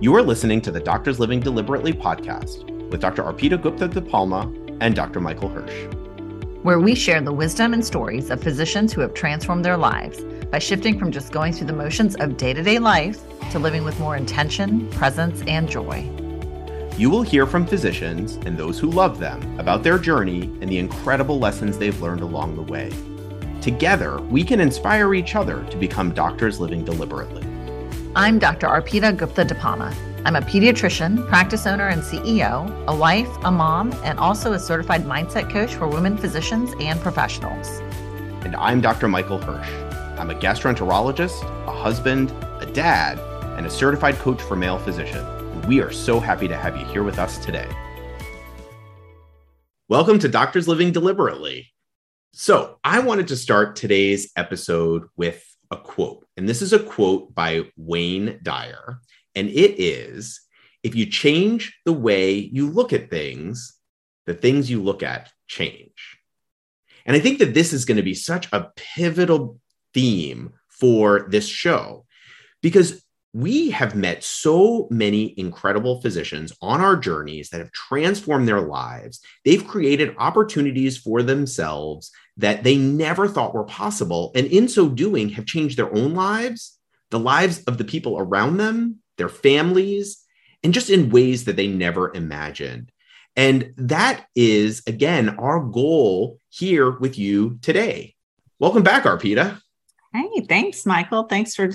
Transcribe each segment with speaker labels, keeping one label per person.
Speaker 1: You are listening to the Doctors Living Deliberately podcast with Dr. Arpita Gupta DePalma and Dr. Michael Hersh,
Speaker 2: where we share the wisdom and stories of physicians who have transformed their lives by shifting from just going through the motions of day to day life to living with more intention, presence, and joy.
Speaker 1: You will hear from physicians and those who love them about their journey and the incredible lessons they've learned along the way. Together, we can inspire each other to become doctors living deliberately.
Speaker 2: I'm Dr. Arpita Gupta DePalma. I'm a pediatrician, practice owner, and CEO, a wife, a mom, and also a certified mindset coach for women physicians and professionals.
Speaker 1: And I'm Dr. Michael Hersh. I'm a gastroenterologist, a husband, a dad, and a certified coach for male physicians. We are so happy to have you here with us today. Welcome to Doctors Living Deliberately. So, I wanted to start today's episode with a quote. And this is a quote by Wayne Dyer. And it is if you change the way you look at things, the things you look at change. And I think that this is going to be such a pivotal theme for this show because we have met so many incredible physicians on our journeys that have transformed their lives. They've created opportunities for themselves that they never thought were possible. And in so doing, have changed their own lives, the lives of the people around them, their families, and just in ways that they never imagined. And that is, again, our goal here with you today. Welcome back, Arpita.
Speaker 3: Hey, thanks, Michael. Thanks for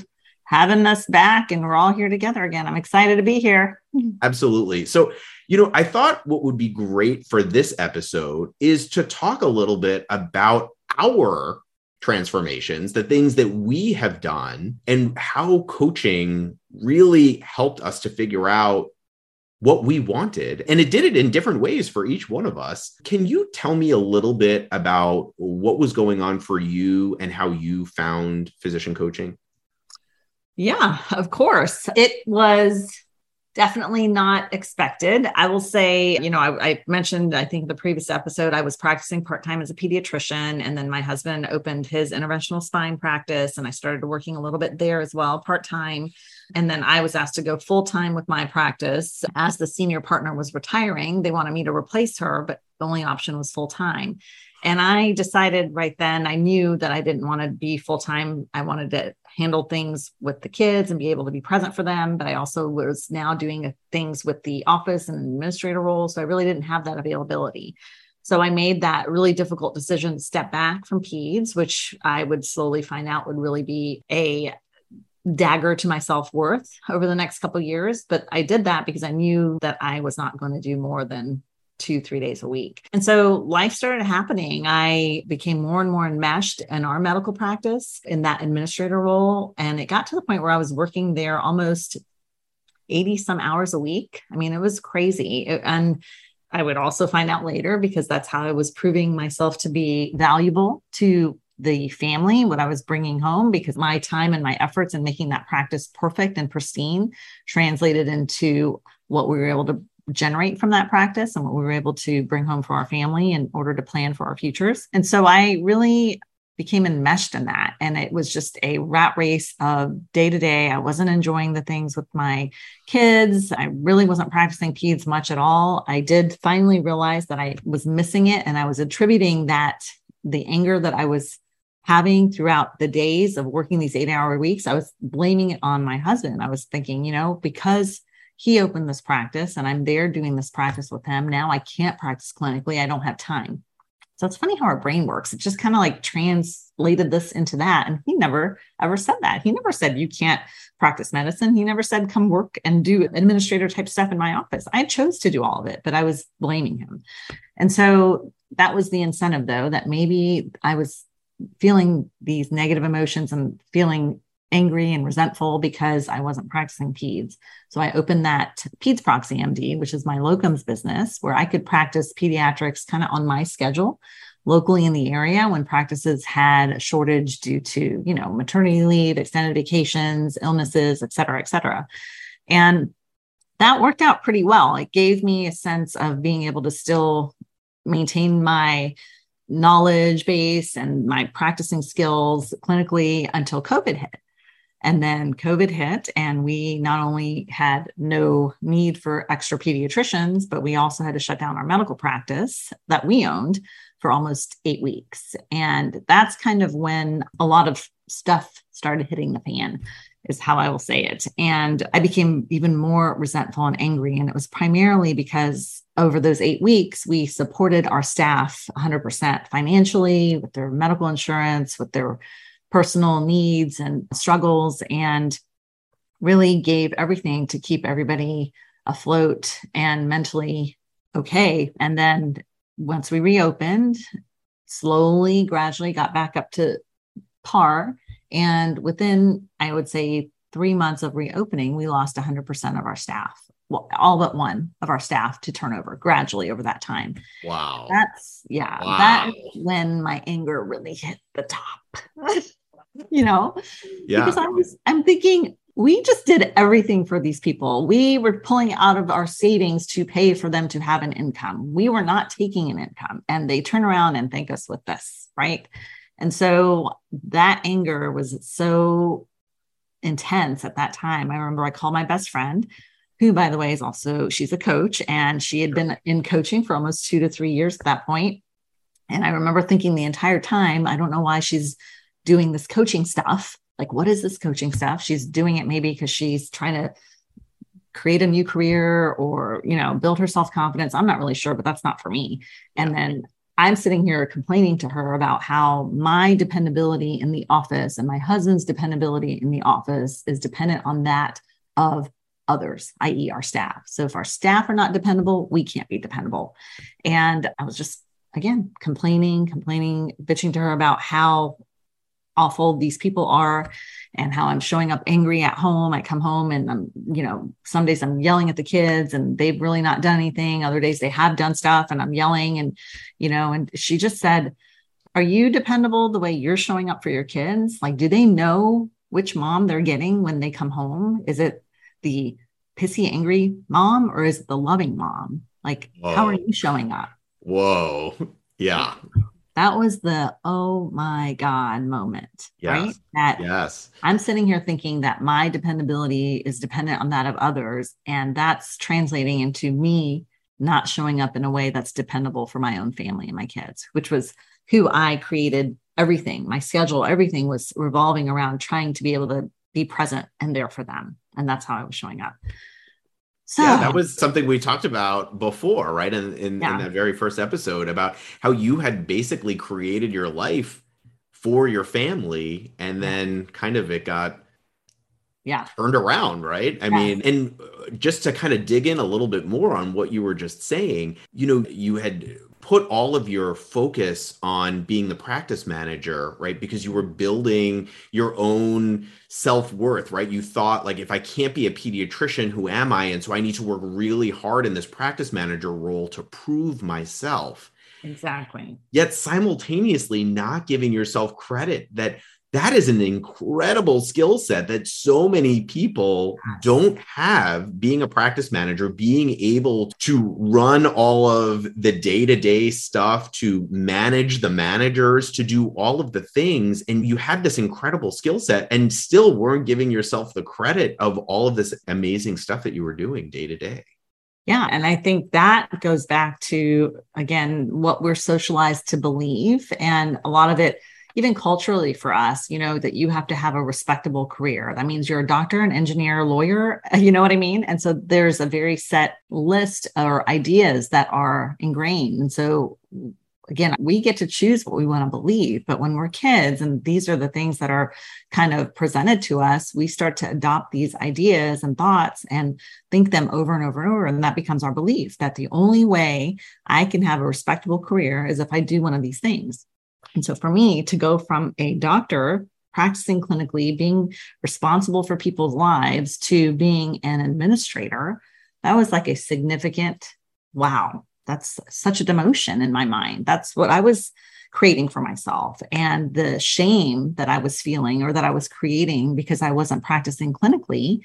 Speaker 3: having us back and we're all here together again. I'm excited to be here.
Speaker 1: Absolutely. So, you know, I thought what would be great for this episode is to talk a little bit about our transformations, the things that we have done, and how coaching really helped us to figure out what we wanted. And it did it in different ways for each one of us. Can you tell me a little bit about what was going on for you and how you found physician coaching?
Speaker 3: Yeah, of course. It was definitely not expected. I will say, you know, I, I, mentioned, I think the previous episode, I was practicing part time as a pediatrician. And then my husband opened his interventional spine practice, and I started working a little bit there as well, part time. And then I was asked to go full time with my practice. As the senior partner was retiring, they wanted me to replace her, but the only option was full time. And I decided right then, I knew that I didn't want to be full time. I wanted to handle things with the kids and be able to be present for them. But I also was now doing things with the office and administrator role. So I really didn't have that availability. So I made that really difficult decision to step back from PEDS, which I would slowly find out would really be a dagger to my self-worth over the next couple years but i did that because i knew that i was not going to do more than two, three days a week. And so life started happening. I became more and more enmeshed in our medical practice in that administrator role. And it got to the point where I was working there almost 80 some hours a week. I mean, it was crazy. And I would also find out later because that's how I was proving myself to be valuable to the family, what I was bringing home, because my time and my efforts in making that practice perfect and pristine translated into what we were able to generate from that practice and what we were able to bring home for our family in order to plan for our futures. And so I really became enmeshed in that. And it was just a rat race of day to day. I wasn't enjoying the things with my kids. I really wasn't practicing PEDS much at all. I did finally realize that I was missing it. And I was attributing that the anger that I was having throughout the days of working these eight hour weeks, I was blaming it on my husband. I was thinking, you know, because he opened this practice and I'm there doing this practice with him. Now I can't practice clinically. I don't have time. So it's funny how our brain works. It just kind of like translated this into that. And he never ever said that. He never said you can't practice medicine. He never said come work and do administrator type stuff in my office. I chose to do all of it, but I was blaming him. And so that was the incentive though, that maybe I was feeling these negative emotions and feeling angry and resentful because I wasn't practicing PEDS. So I opened that PEDS Proxy MD, which is my locums business, where I could practice pediatrics kind of on my schedule locally in the area when practices had a shortage due to, you know, maternity leave, extended vacations, illnesses, et cetera, et cetera. And that worked out pretty well. It gave me a sense of being able to still maintain my knowledge base and my practicing skills clinically until COVID hit. And then COVID hit, and we not only had no need for extra pediatricians, but we also had to shut down our medical practice that we owned for almost eight weeks. And that's kind of when a lot of stuff started hitting the fan, is how I will say it. And I became even more resentful and angry. And it was primarily because over those eight weeks, we supported our staff 100% financially with their medical insurance, with their personal needs and struggles, and really gave everything to keep everybody afloat and mentally okay. And then once we reopened, slowly, gradually got back up to par. And within, I would say, three months of reopening, we lost 100% of our staff well, all but one of our staff to turnover gradually over that time.
Speaker 1: Wow.
Speaker 3: That's yeah, wow. that's when my anger really hit the top. you know?
Speaker 1: Yeah.
Speaker 3: Because I was I'm thinking we just did everything for these people. We were pulling out of our savings to pay for them to have an income. We were not taking an income and they turn around and thank us with this, right? And so that anger was so intense at that time. I remember I called my best friend who, by the way, is also she's a coach and she had been in coaching for almost two to three years at that point. And I remember thinking the entire time, I don't know why she's doing this coaching stuff. Like, what is this coaching stuff? She's doing it maybe because she's trying to create a new career or, you know, build her self confidence. I'm not really sure, but that's not for me. And then I'm sitting here complaining to her about how my dependability in the office and my husband's dependability in the office is dependent on that of others, i.e., our staff. So if our staff are not dependable, we can't be dependable. And I was just, again, complaining, complaining, bitching to her about how awful these people are and how I'm showing up angry at home. I come home and I'm, you know, some days I'm yelling at the kids and they've really not done anything. Other days they have done stuff and I'm yelling and, you know, and she just said, Are you dependable the way you're showing up for your kids? Like, do they know which mom they're getting when they come home? Is it the pissy, angry mom or is it the loving mom? Like, Whoa. how are you showing up?
Speaker 1: Whoa. Yeah.
Speaker 3: That was the oh my God moment, yes. right? That
Speaker 1: yes.
Speaker 3: I'm sitting here thinking that my dependability is dependent on that of others. And that's translating into me not showing up in a way that's dependable for my own family and my kids, which was who I created everything. My schedule, everything was revolving around trying to be able to be present and there for them. And that's how I was showing up.
Speaker 1: So yeah, that was something we talked about before, right? In in, yeah. in that very first episode about how you had basically created your life for your family, and then kind of it got
Speaker 3: yeah
Speaker 1: turned around right i mean and just to kind of dig in a little bit more on what you were just saying you know you had put all of your focus on being the practice manager, right? Because you were building your own self worth, right? You thought, like, if I can't be a pediatrician, who am I? And so I need to work really hard in this practice manager role to prove myself.
Speaker 3: Exactly.
Speaker 1: Yet simultaneously, not giving yourself credit that that is an incredible skill set that so many people don't have being a practice manager being able to run all of the day-to-day stuff to manage the managers to do all of the things and you had this incredible skill set and still weren't giving yourself the credit of all of this amazing stuff that you were doing day to day
Speaker 3: yeah. And I think that goes back to, again, what we're socialized to believe. And a lot of it even culturally for us, you know, that you have to have a respectable career. That means you're a doctor, an engineer, a lawyer, you know what I mean? And so there's a very set list or ideas that are ingrained. And so again, we get to choose what we want to believe. But when we're kids, and these are the things that are kind of presented to us, we start to adopt these ideas and thoughts and think them over and over and over. And that becomes our belief that the only way I can have a respectable career is if I do one of these things. And so for me to go from a doctor practicing clinically, being responsible for people's lives to being an administrator, that was like a significant wow. That's such a demotion in my mind. That's what I was creating for myself. And the shame that I was feeling or that I was creating because I wasn't practicing clinically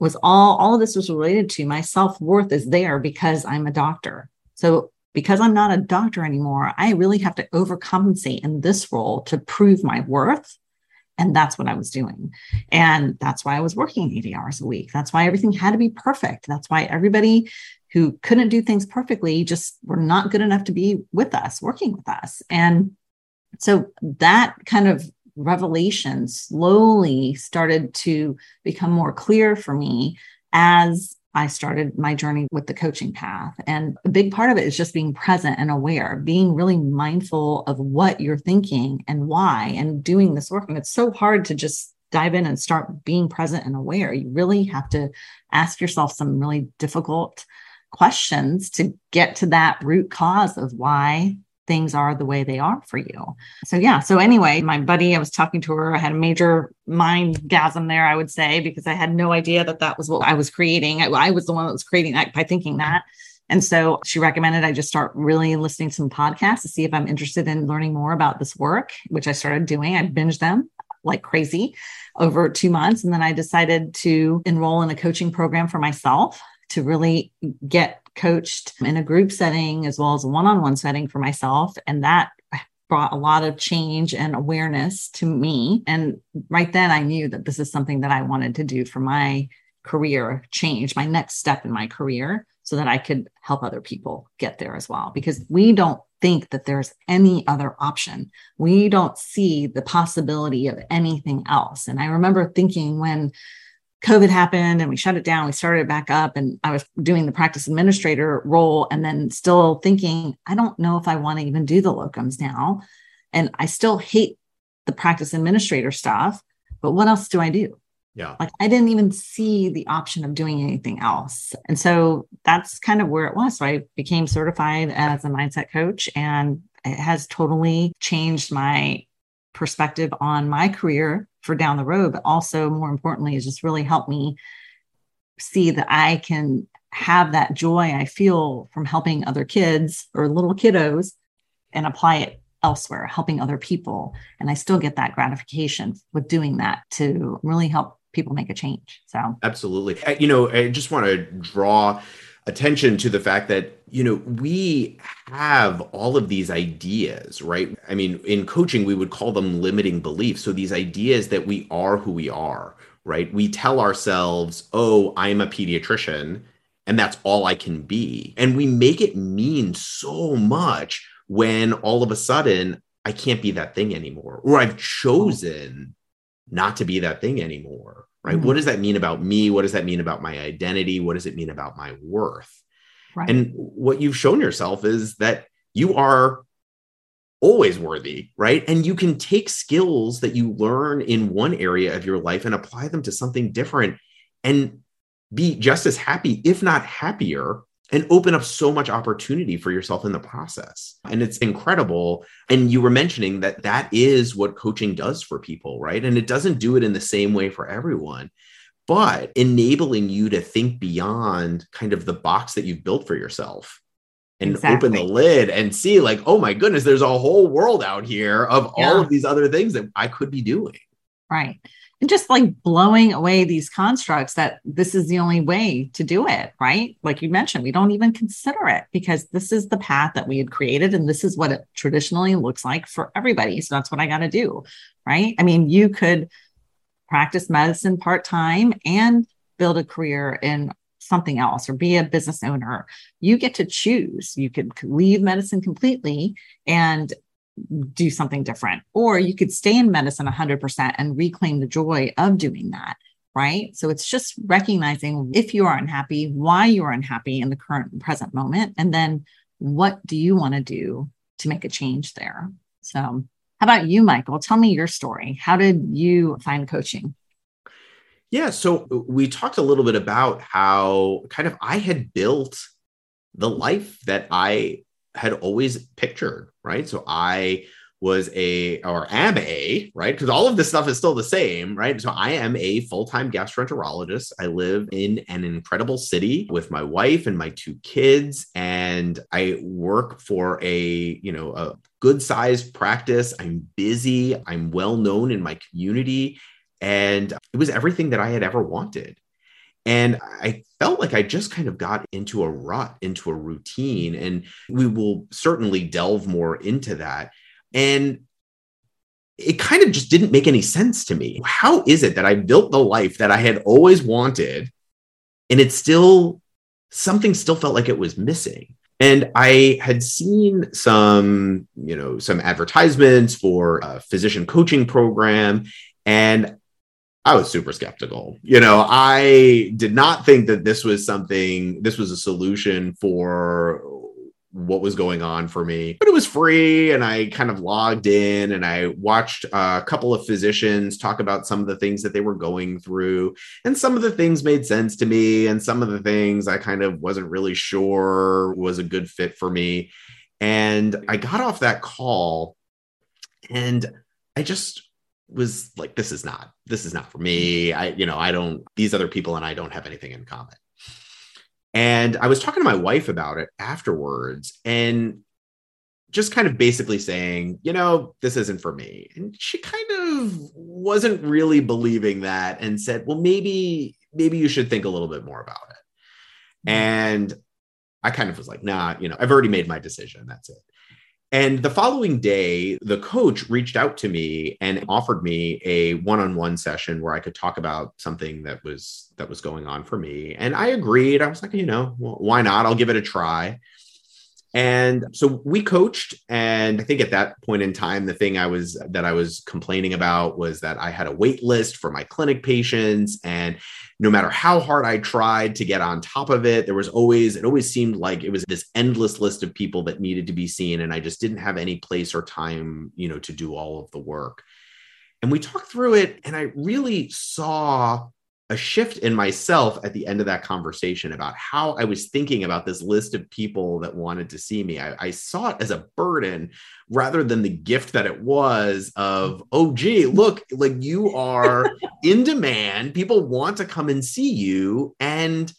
Speaker 3: was all all of this was related to my self-worth is there because I'm a doctor. So because I'm not a doctor anymore, I really have to overcompensate in this role to prove my worth And that's what I was doing. And that's why I was working 80 hours a week. That's why everything had to be perfect. That's why everybody who couldn't do things perfectly just were not good enough to be with us, working with us. And so that kind of revelation slowly started to become more clear for me as I started my journey with the coaching path. And a big part of it is just being present and aware, being really mindful of what you're thinking and why, and doing this work. And it's so hard to just dive in and start being present and aware. You really have to ask yourself some really difficult questions to get to that root cause of why things are the way they are for you. So yeah. So anyway, my buddy, I was talking to her. I had a major mind gasm there, I would say, because I had no idea that that was what I was creating. I, I was the one that was creating that by thinking that. And so she recommended I just start really listening to some podcasts to see if I'm interested in learning more about this work, which I started doing. I binged them like crazy over two months. And then I decided to enroll in a coaching program for myself to really get coached in a group setting as well as a one on one setting for myself. And that brought a lot of change and awareness to me. And right then I knew that this is something that I wanted to do for my career change, my next step in my career, so that I could help other people get there as well. Because we don't think that there's any other option. We don't see the possibility of anything else. And I remember thinking when COVID happened and we shut it down. We started it back up, and I was doing the practice administrator role, and then still thinking, I don't know if I want to even do the locums now. And I still hate the practice administrator stuff, but what else do I do?
Speaker 1: Yeah.
Speaker 3: Like I didn't even see the option of doing anything else. And so that's kind of where it was. So I became certified as a mindset coach, and it has totally changed my perspective on my career for down the road, but also more importantly, has just really helped me see that I can have that joy I feel from helping other kids or little kiddos and apply it elsewhere, helping other people. And I still get that gratification with doing that to really help people make a change. So,
Speaker 1: absolutely. Uh, you know, I just want to draw attention to the fact that you know we have all of these ideas right? I mean in coaching we would call them limiting beliefs. So these ideas that we are who we are right? We tell ourselves oh i'm a pediatrician and that's all i can be. And we make it mean so much when all of a sudden i can't be that thing anymore or i've chosen not to be that thing anymore right? Mm-hmm. What does that mean about me? What does that mean about my identity? What does it mean about my worth? Right. And what you've shown yourself is that you are always worthy, right? And you can take skills that you learn in one area of your life and apply them to something different and be just as happy, if not happier, and open up so much opportunity for yourself in the process. And it's incredible. And you were mentioning that that is what coaching does for people, right? And it doesn't do it in the same way for everyone, but enabling you to think beyond kind of the box that you've built for yourself and exactly. open the lid and see, like, oh my goodness, there's a whole world out here of yeah. all of these other things that I could be doing.
Speaker 3: Right just like blowing away these constructs that this is the only way to do it, right? Like you mentioned, we don't even consider it because this is the path that we had created and this is what it traditionally looks like for everybody. So that's what I got to do, right? I mean, you could practice medicine part time and build a career in something else or be a business owner. You get to choose. You could leave medicine completely and do something different. Or you could stay in medicine 100% and reclaim the joy of doing that. Right. So it's just recognizing if you are unhappy, why you are unhappy in the current present moment. And then what do you want to do to make a change there? So, how about you, Michael? Tell me your story. How did you find coaching?
Speaker 1: Yeah. So, we talked a little bit about how kind of I had built the life that I had always pictured, right? So I was a or am a right? Because all of this stuff is still the same right? So i am a full-time gastroenterologist. I live in an incredible city with my wife and my two kids and i work for a you know a good sized practice. I'm busy. I'm well known in my community. And it was everything that i had ever wanted and I felt like I just kind of got into a rut, into a routine. And we will certainly delve more into that. And it kind of just didn't make any sense to me. How is it that I built the life that I had always wanted and it still something still felt like it was missing? And I had seen some, you know, some advertisements for a physician coaching program and I was super skeptical. You know, I did not think that this was something, this was a solution for what was going on for me. But it was free, and I kind of logged in and I watched a couple of physicians talk about some of the things that they were going through. And some of the things made sense to me, and some of the things I kind of wasn't really sure was a good fit for me. And I got off that call and I just was like, this is not, this is not for me. I, you know, I don't, these other people and I don't have anything in common. And I was talking to my wife about it afterwards and just kind of basically saying, you know, this isn't for me. And she kind of wasn't really believing that and said, well, maybe, maybe you should think a little bit more about it. Mm-hmm. And I kind of was like, nah, you know, I've already made my decision. That's it. And the following day, the coach reached out to me and offered me a one-on-one session where I could talk about something that was that was going on for me. And I agreed. I was like, you know, well, why not? I'll give it a try. And so we coached. And I think at that point in time, the thing I was that I was complaining about was that I had a wait list for my clinic patients. And no matter how hard I tried to get on top of it, there was always, it always seemed like it was this endless list of people that needed to be seen. And I just didn't have any place or time, you know, to do all of the work. And we talked through it, and I really saw a shift in myself at the end of that conversation about how I was thinking about this list of people that wanted to see me. I, I, saw it as a burden rather than the gift that it was of, oh, gee, look, like you are in demand. People want to come and see you. And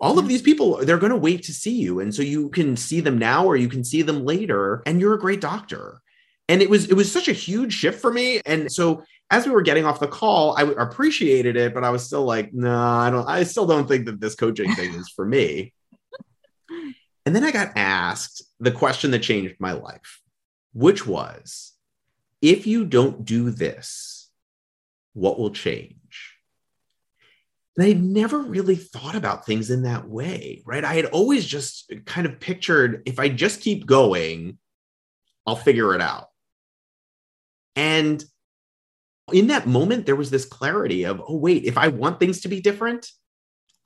Speaker 1: all of mm-hmm. these people, they're going to wait to see you. And so you can see them now or you can see them later. And you're a great doctor and it was it was such a huge shift for me and so as we were getting off the call i appreciated it but i was still like no i don't i still don't think that this coaching thing is for me and then i got asked the question that changed my life which was if you don't do this what will change and I never really thought about things in that way, right? I had always just kind of pictured if I just keep going, I'll figure it out. And in that moment, there was this clarity of, oh, wait, if I want things to be different,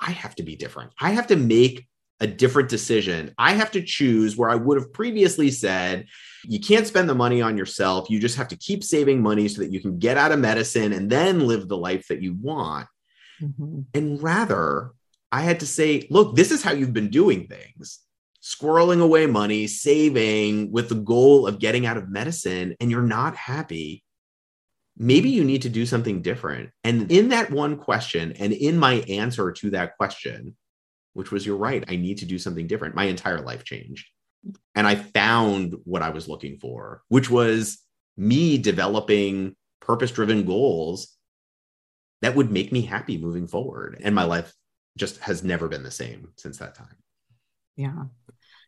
Speaker 1: I have to be different. I have to make a different decision. I have to choose where I would have previously said, you can't spend the money on yourself. You just have to keep saving money so that you can get out of medicine and then live the life that you want. Mm-hmm. And rather, I had to say, look, this is how you've been doing things squirreling away money, saving with the goal of getting out of medicine, and you're not happy, maybe you need to do something different. And in that one question, and in my answer to that question, which was, You're right, I need to do something different, my entire life changed. And I found what I was looking for, which was me developing purpose driven goals that would make me happy moving forward. And my life just has never been the same since that time.
Speaker 3: Yeah.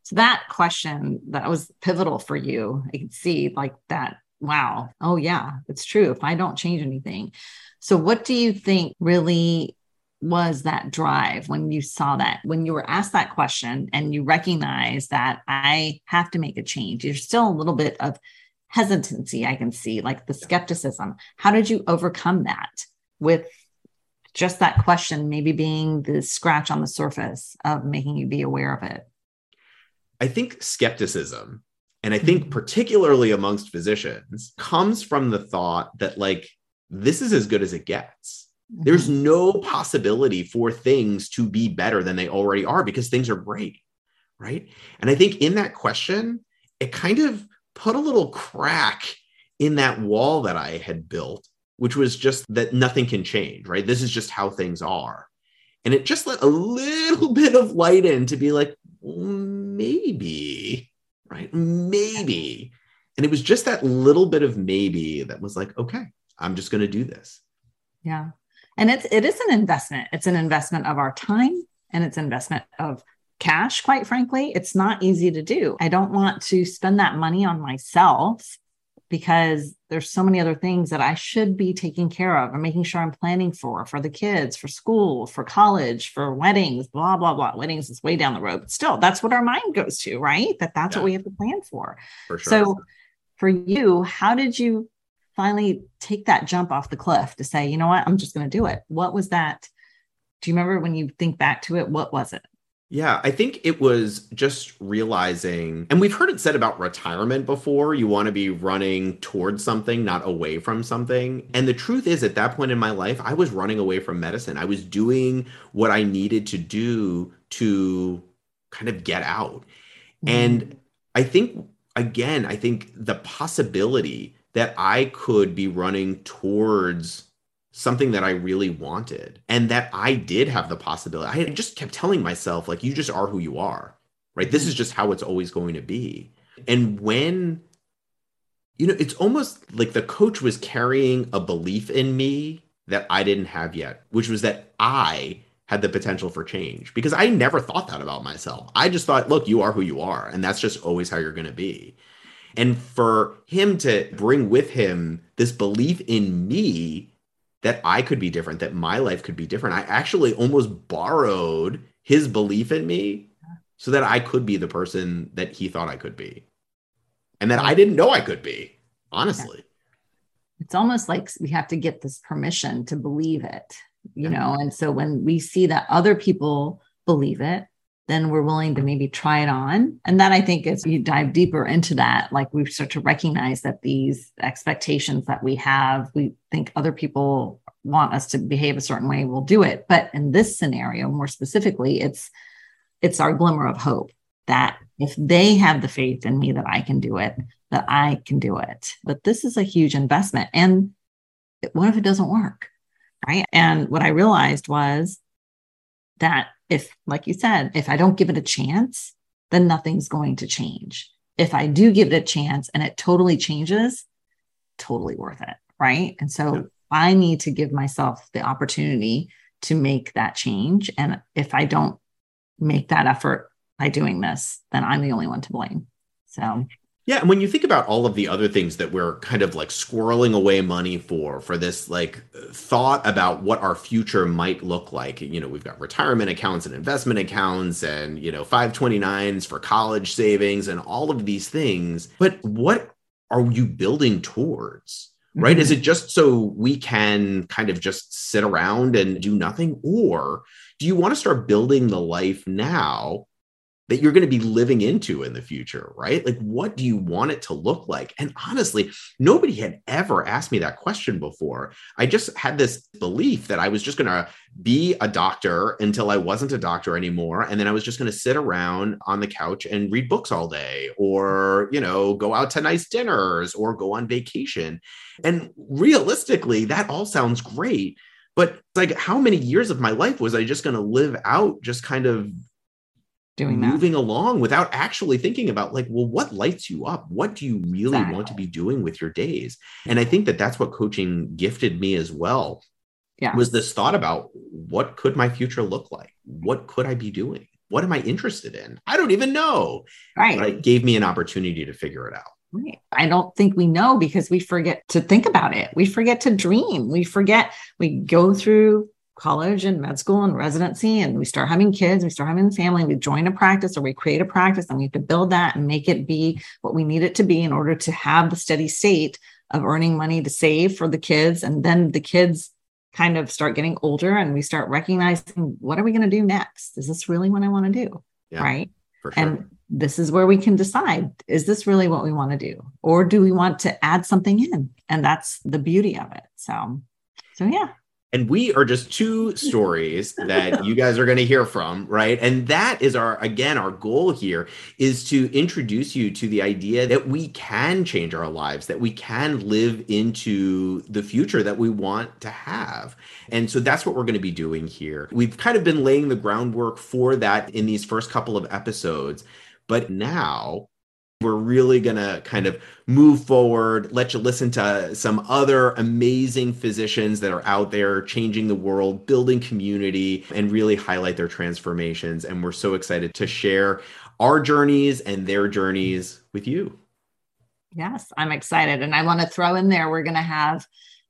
Speaker 3: So that question that was pivotal for you. I can see like that. Wow. Oh, yeah, it's true. If I don't change anything. So, what do you think really was that drive when you saw that, when you were asked that question and you recognize that I have to make a change? There's still a little bit of hesitancy, I can see, like the skepticism. How did you overcome that with just that question, maybe being the scratch on the surface of making you be aware of it?
Speaker 1: I think skepticism, and I think mm-hmm. particularly amongst physicians, comes from the thought that, like, this is as good as it gets. Mm-hmm. There's no possibility for things to be better than they already are because things are great. Right. And I think in that question, it kind of put a little crack in that wall that I had built, which was just that nothing can change. Right. This is just how things are. And it just let a little bit of light in to be like, maybe, right? Maybe. And it was just that little bit of maybe that was like, okay, I'm just going to do this.
Speaker 3: Yeah. And it's it is an investment. It's an investment of our time and it's investment of cash, quite frankly. It's not easy to do. I don't want to spend that money on myself because there's so many other things that I should be taking care of and making sure I'm planning for for the kids, for school, for college, for weddings, blah blah blah. Weddings is way down the road, but still, that's what our mind goes to, right? That that's yeah. what we have to plan for. for sure. So, for you, how did you finally take that jump off the cliff to say, you know what, I'm just going to do it? What was that? Do you remember when you think back to it? What was it?
Speaker 1: Yeah, I think it was just realizing, and we've heard it said about retirement before you want to be running towards something, not away from something. And the truth is, at that point in my life, I was running away from medicine. I was doing what I needed to do to kind of get out. Mm-hmm. And I think, again, I think the possibility that I could be running towards something that I really wanted and that I did have the possibility. I just kept telling myself, like, you just are who you are, right? This is mm-hmm. just how it's always going to be. And when, you know, it's almost like the coach was carrying a belief in me that I didn't have yet, which was that I had the potential for change because I never thought that about myself. I just thought, look, you are who you are, and that's just always how you're going to be. And for him to bring with him this belief in me that I could be different, that my life could be different. I actually almost borrowed his belief in me so that I could be the person that he thought I could be and that I didn't know I could be, honestly.
Speaker 3: It's almost like we have to get this permission to believe it, you yeah. know? And so when we see that other people believe it, then we're willing to maybe try it on. And then I think as you dive deeper into that, like we start to recognize that these expectations that we have, we think other people want us to behave a certain way, we'll do it. But in this scenario, more specifically, it's it's our glimmer of hope that if they have the faith in me that I can do it, that I can do it. But this is a huge investment. And what if it doesn't work? Right. And what I realized was that if, like you said, if I don't give it a chance, then nothing's going to change. If I do give it a chance and it totally changes, totally worth it. Right. And so yeah. I need to give myself the opportunity to make that change. And if I don't make that effort by doing this, then I'm the only one to blame. So
Speaker 1: yeah, and when you think about all of the other things that we're kind of like squirreling away money for, for this like thought about what our future might look like, you know, we've got retirement accounts and investment accounts and, you know, 529s for college savings and all of these things. But what are you building towards? Right? Mm-hmm. Is it just so we can kind of just sit around and do nothing? Or do you want to start building the life now that you're going to be living into in the future, right? Like, what do you want it to look like? And honestly, nobody had ever asked me that question before. I just had this belief that I was just going to be a doctor until I wasn't a doctor anymore. And then I was just going to sit around on the couch and read books all day or, you know, go out to nice dinners or go on vacation. And realistically, that all sounds great. But like, how many years of my life was I just going to live out just kind of
Speaker 3: doing
Speaker 1: moving along without actually thinking about like well what lights you up what do you really exactly. want to be doing with your days and i think that that's what coaching gifted me as well yeah. was this thought about what could my future look like what could i be doing what am i interested in i don't even know
Speaker 3: right
Speaker 1: but it gave me an opportunity to figure it out
Speaker 3: Right. I don't think we know because we forget to think about it. We forget to dream. We forget, we go through college and med school and residency and we start having kids we start having a family we join a practice or we create a practice and we have to build that and make it be what we need it to be in order to have the steady state of earning money to save for the kids and then the kids kind of start getting older and we start recognizing what are we going to do next? Is this really what i want to do? Yeah, right? sure. and this is where we can decide is this really what we want to do? Or do we want to add something in? And that's the beauty of it so so yeah
Speaker 1: and we are just two stories that you guys are going to hear from right? And that is our again our goal here is to introduce you to the idea that we can change our lives that we can live into the future that we want to have. And so that's what we're going to be doing here. We've kind of been laying the groundwork for that in these first couple of episodes but now we're really going to kind of move forward, let you listen to some other amazing physicians that are out there changing the world, building community, and really highlight their transformations. And we're so excited to share our journeys and their journeys with you.
Speaker 3: Yes, I'm excited. And I want to throw in there, we're going to have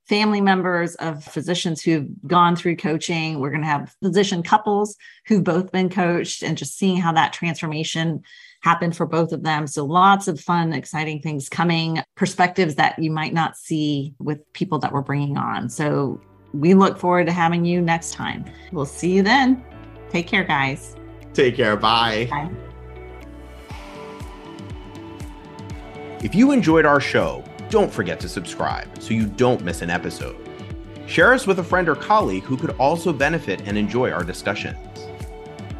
Speaker 3: family members of physicians who've gone through coaching. We're going to have physician couples who've both been coached and just seeing how that transformation happened for both of them. So lots of fun, exciting things coming, perspectives that you might not see with people that we're bringing on. So we look forward to having you next time. We'll see you then. Take care, guys.
Speaker 1: Take care. Bye.
Speaker 3: Bye.
Speaker 1: If you enjoyed our show, don't forget to subscribe so you don't miss an episode. Share us with a friend or colleague who could also benefit and enjoy our discussions.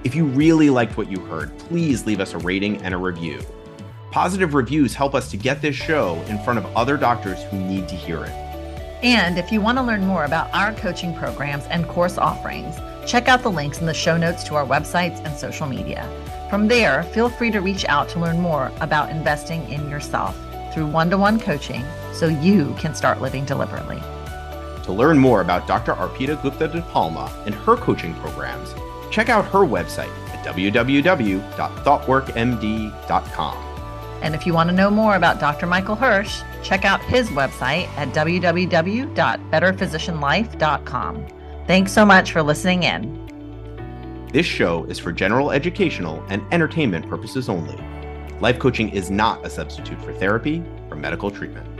Speaker 1: If you really liked what you heard, please leave us a rating and a review. Positive reviews help us to get this show in front of other doctors who need to hear it.
Speaker 2: And if you want to learn more about our coaching programs and course offerings, check out the links in the show notes to our websites and social media. From there, feel free to reach out to learn more about investing in yourself through one to one coaching so you can start living deliberately.
Speaker 1: To learn more about Dr. Arpita Gupta DePalma and her coaching programs, check out her website at www.thoughtworkmd.com.
Speaker 2: And if you want to know more about Dr. Michael Hersh, check out his website at www.betterphysicianlife.com. Thanks so much for listening in.
Speaker 1: This show is for general educational and entertainment purposes only. Life coaching is not a substitute for therapy or medical treatment.